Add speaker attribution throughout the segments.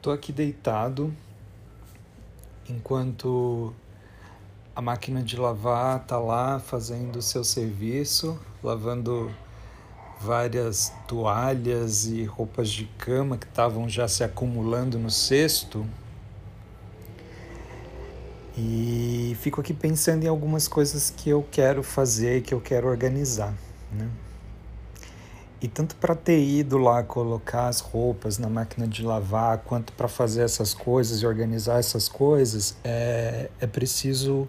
Speaker 1: Tô aqui deitado enquanto a máquina de lavar tá lá fazendo o seu serviço, lavando várias toalhas e roupas de cama que estavam já se acumulando no cesto. E fico aqui pensando em algumas coisas que eu quero fazer, que eu quero organizar, né? E tanto para ter ido lá colocar as roupas na máquina de lavar, quanto para fazer essas coisas e organizar essas coisas, é, é preciso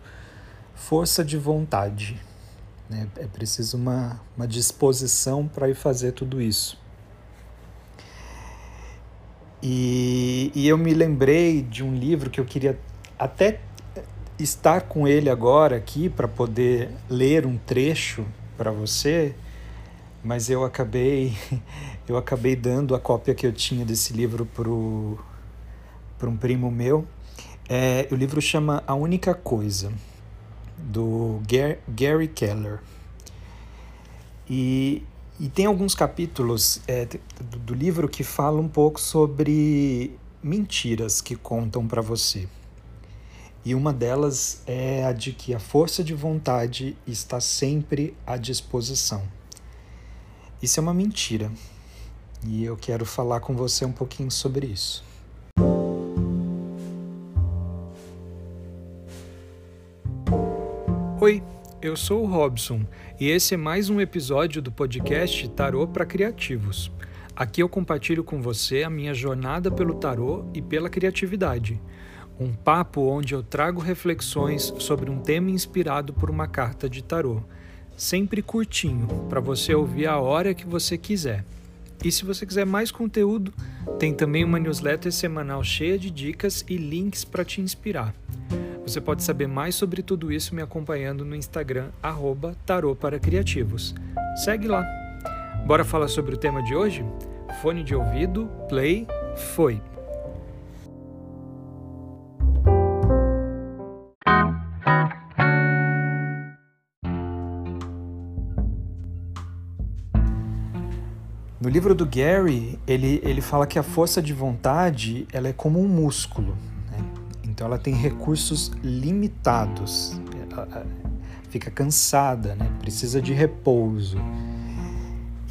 Speaker 1: força de vontade. Né? É preciso uma, uma disposição para ir fazer tudo isso. E, e eu me lembrei de um livro que eu queria até estar com ele agora aqui para poder ler um trecho para você mas eu acabei eu acabei dando a cópia que eu tinha desse livro para um primo meu. É, o livro chama A Única Coisa, do Gary Keller. E, e tem alguns capítulos é, do, do livro que falam um pouco sobre mentiras que contam para você. E uma delas é a de que a força de vontade está sempre à disposição. Isso é uma mentira. E eu quero falar com você um pouquinho sobre isso. Oi, eu sou o Robson e esse é mais um episódio do podcast Tarô para Criativos. Aqui eu compartilho com você a minha jornada pelo tarô e pela criatividade. Um papo onde eu trago reflexões sobre um tema inspirado por uma carta de tarô sempre curtinho, para você ouvir a hora que você quiser. E se você quiser mais conteúdo, tem também uma newsletter semanal cheia de dicas e links para te inspirar. Você pode saber mais sobre tudo isso me acompanhando no Instagram, arroba Tarô para Criativos. Segue lá. Bora falar sobre o tema de hoje? Fone de ouvido, play, foi. No livro do Gary, ele, ele fala que a força de vontade ela é como um músculo. Né? Então ela tem recursos limitados. Ela fica cansada, né? precisa de repouso.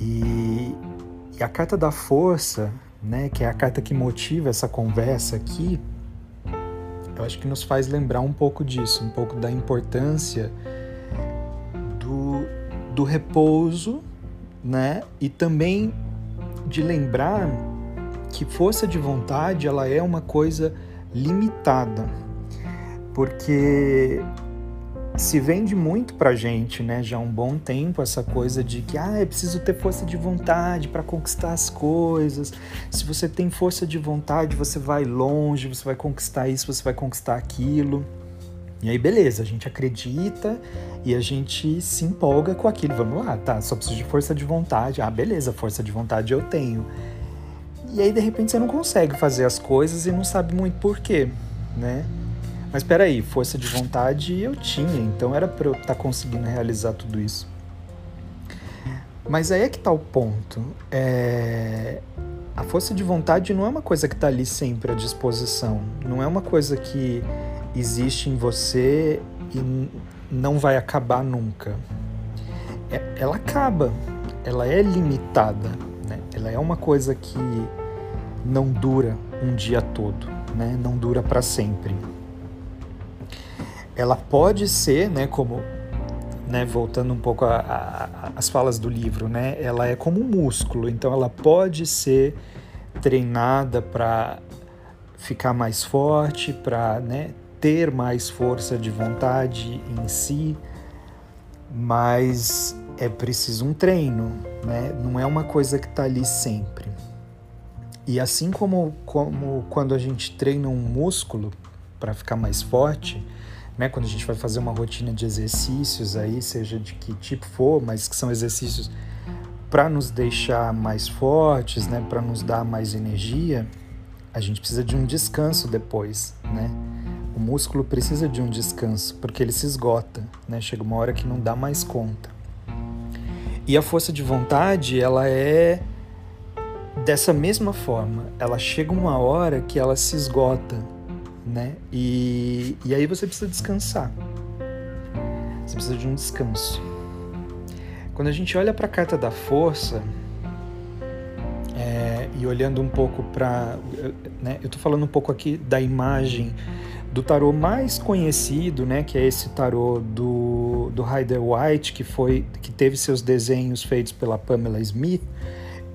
Speaker 1: E, e a carta da força, né, que é a carta que motiva essa conversa aqui, eu acho que nos faz lembrar um pouco disso, um pouco da importância do, do repouso, né? E também de lembrar que força de vontade ela é uma coisa limitada, porque se vende muito pra gente, né, já há um bom tempo essa coisa de que ah, é preciso ter força de vontade para conquistar as coisas. Se você tem força de vontade, você vai longe, você vai conquistar isso, você vai conquistar aquilo. E aí, beleza, a gente acredita e a gente se empolga com aquilo. Vamos lá, tá? Só preciso de força de vontade. Ah, beleza, força de vontade eu tenho. E aí, de repente, você não consegue fazer as coisas e não sabe muito por quê, né? Mas peraí, força de vontade eu tinha, então era para eu estar tá conseguindo realizar tudo isso. Mas aí é que tá o ponto. É... A força de vontade não é uma coisa que está ali sempre à disposição. Não é uma coisa que existe em você e não vai acabar nunca. É, ela acaba, ela é limitada, né? ela é uma coisa que não dura um dia todo, né? não dura para sempre. Ela pode ser, né, como né, voltando um pouco às falas do livro, né, ela é como um músculo, então ela pode ser treinada para ficar mais forte, para né, ter mais força de vontade em si, mas é preciso um treino, né? Não é uma coisa que está ali sempre. E assim como, como quando a gente treina um músculo para ficar mais forte, né? Quando a gente vai fazer uma rotina de exercícios aí, seja de que tipo for, mas que são exercícios para nos deixar mais fortes, né? Para nos dar mais energia, a gente precisa de um descanso depois, né? O músculo precisa de um descanso, porque ele se esgota, né? Chega uma hora que não dá mais conta. E a força de vontade, ela é dessa mesma forma, ela chega uma hora que ela se esgota, né? E, e aí você precisa descansar. Você precisa de um descanso. Quando a gente olha para a carta da força, é, e olhando um pouco para. Né, eu estou falando um pouco aqui da imagem do tarô mais conhecido, né, que é esse tarô do, do Rider White, que, foi, que teve seus desenhos feitos pela Pamela Smith.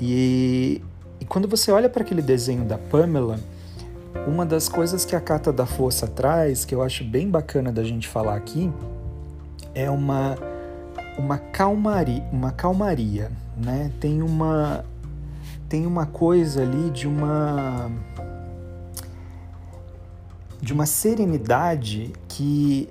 Speaker 1: E, e quando você olha para aquele desenho da Pamela, uma das coisas que a Carta da Força traz, que eu acho bem bacana da gente falar aqui, é uma, uma calmaria, uma calmaria, né? Tem uma tem uma coisa ali de uma de uma serenidade que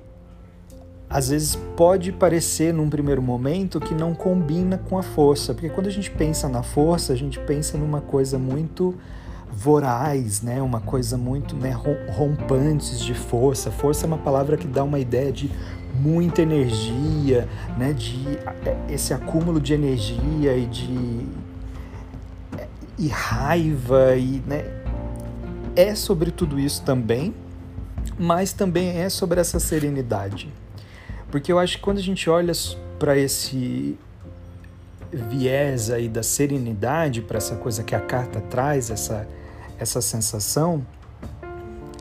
Speaker 1: às vezes pode parecer num primeiro momento que não combina com a força, porque quando a gente pensa na força, a gente pensa numa coisa muito voraz, né? Uma coisa muito né, rompantes de força. Força é uma palavra que dá uma ideia de muita energia, né? De é, esse acúmulo de energia e de e raiva e né, é sobre tudo isso também, mas também é sobre essa serenidade. Porque eu acho que quando a gente olha para esse viés aí da serenidade, para essa coisa que a carta traz, essa, essa sensação,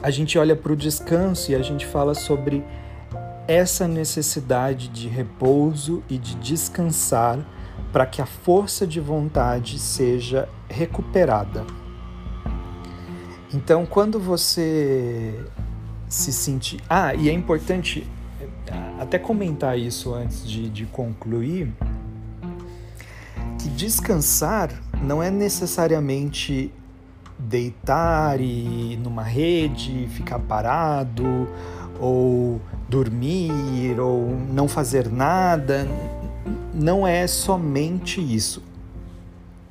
Speaker 1: a gente olha para o descanso e a gente fala sobre essa necessidade de repouso e de descansar para que a força de vontade seja recuperada. Então, quando você se sentir. Ah, e é importante até comentar isso antes de, de concluir: que descansar não é necessariamente deitar e numa rede, ficar parado, ou dormir, ou não fazer nada não é somente isso.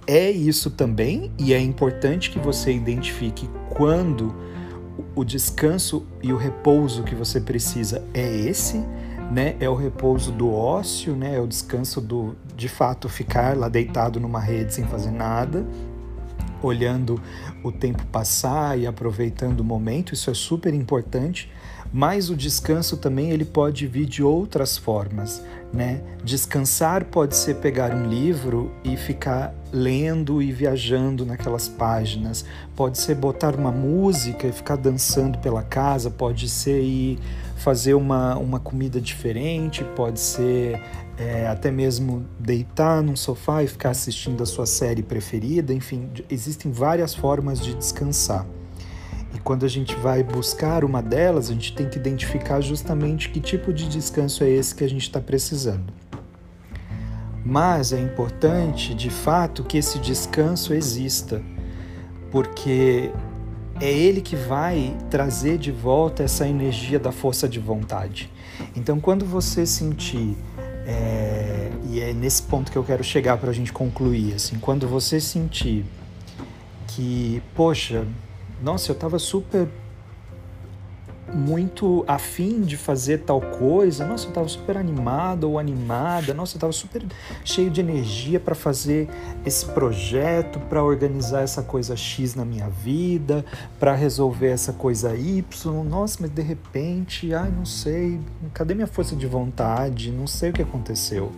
Speaker 1: É isso também, e é importante que você identifique quando o descanso e o repouso que você precisa é esse, né? É o repouso do ócio, né? É o descanso do de fato ficar lá deitado numa rede sem fazer nada, olhando o tempo passar e aproveitando o momento. Isso é super importante. Mas o descanso também ele pode vir de outras formas, né? Descansar pode ser pegar um livro e ficar lendo e viajando naquelas páginas. Pode ser botar uma música e ficar dançando pela casa. Pode ser ir fazer uma, uma comida diferente. Pode ser é, até mesmo deitar num sofá e ficar assistindo a sua série preferida. Enfim, existem várias formas de descansar. Quando a gente vai buscar uma delas, a gente tem que identificar justamente que tipo de descanso é esse que a gente está precisando. Mas é importante, de fato, que esse descanso exista, porque é ele que vai trazer de volta essa energia da força de vontade. Então, quando você sentir, é, e é nesse ponto que eu quero chegar para a gente concluir, assim, quando você sentir que, poxa, nossa, eu estava super muito afim de fazer tal coisa, nossa, eu estava super animado ou animada, nossa, eu estava super cheio de energia para fazer esse projeto, para organizar essa coisa X na minha vida, para resolver essa coisa Y, nossa, mas de repente, ai, não sei, cadê minha força de vontade? Não sei o que aconteceu.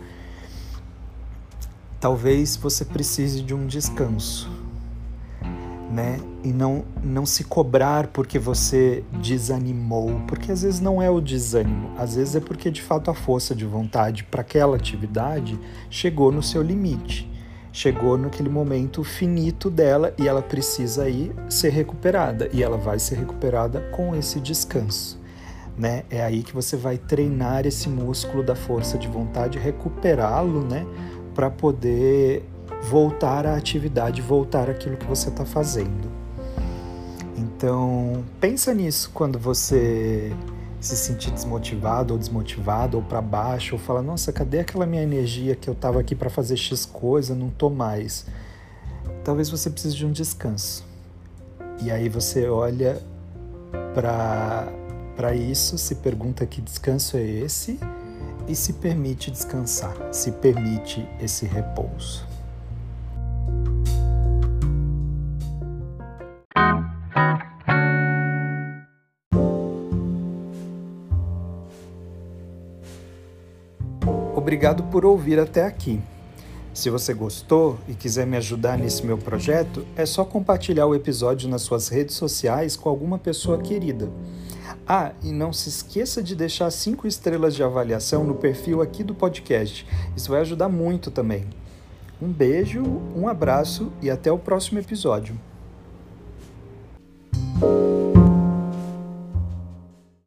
Speaker 1: Talvez você precise de um descanso né? E não, não se cobrar porque você desanimou, porque às vezes não é o desânimo, às vezes é porque de fato a força de vontade para aquela atividade chegou no seu limite, chegou naquele momento finito dela e ela precisa aí ser recuperada e ela vai ser recuperada com esse descanso. Né? É aí que você vai treinar esse músculo da força de vontade, recuperá-lo, né? Para poder voltar à atividade, voltar àquilo que você está fazendo. Então, pensa nisso quando você se sentir desmotivado ou desmotivado ou para baixo ou fala: "Nossa, cadê aquela minha energia que eu estava aqui para fazer X coisa, não tô mais?". Talvez você precise de um descanso. E aí você olha para para isso, se pergunta que descanso é esse e se permite descansar, se permite esse repouso. Obrigado por ouvir até aqui. Se você gostou e quiser me ajudar nesse meu projeto, é só compartilhar o episódio nas suas redes sociais com alguma pessoa querida. Ah, e não se esqueça de deixar cinco estrelas de avaliação no perfil aqui do podcast. Isso vai ajudar muito também. Um beijo, um abraço e até o próximo episódio.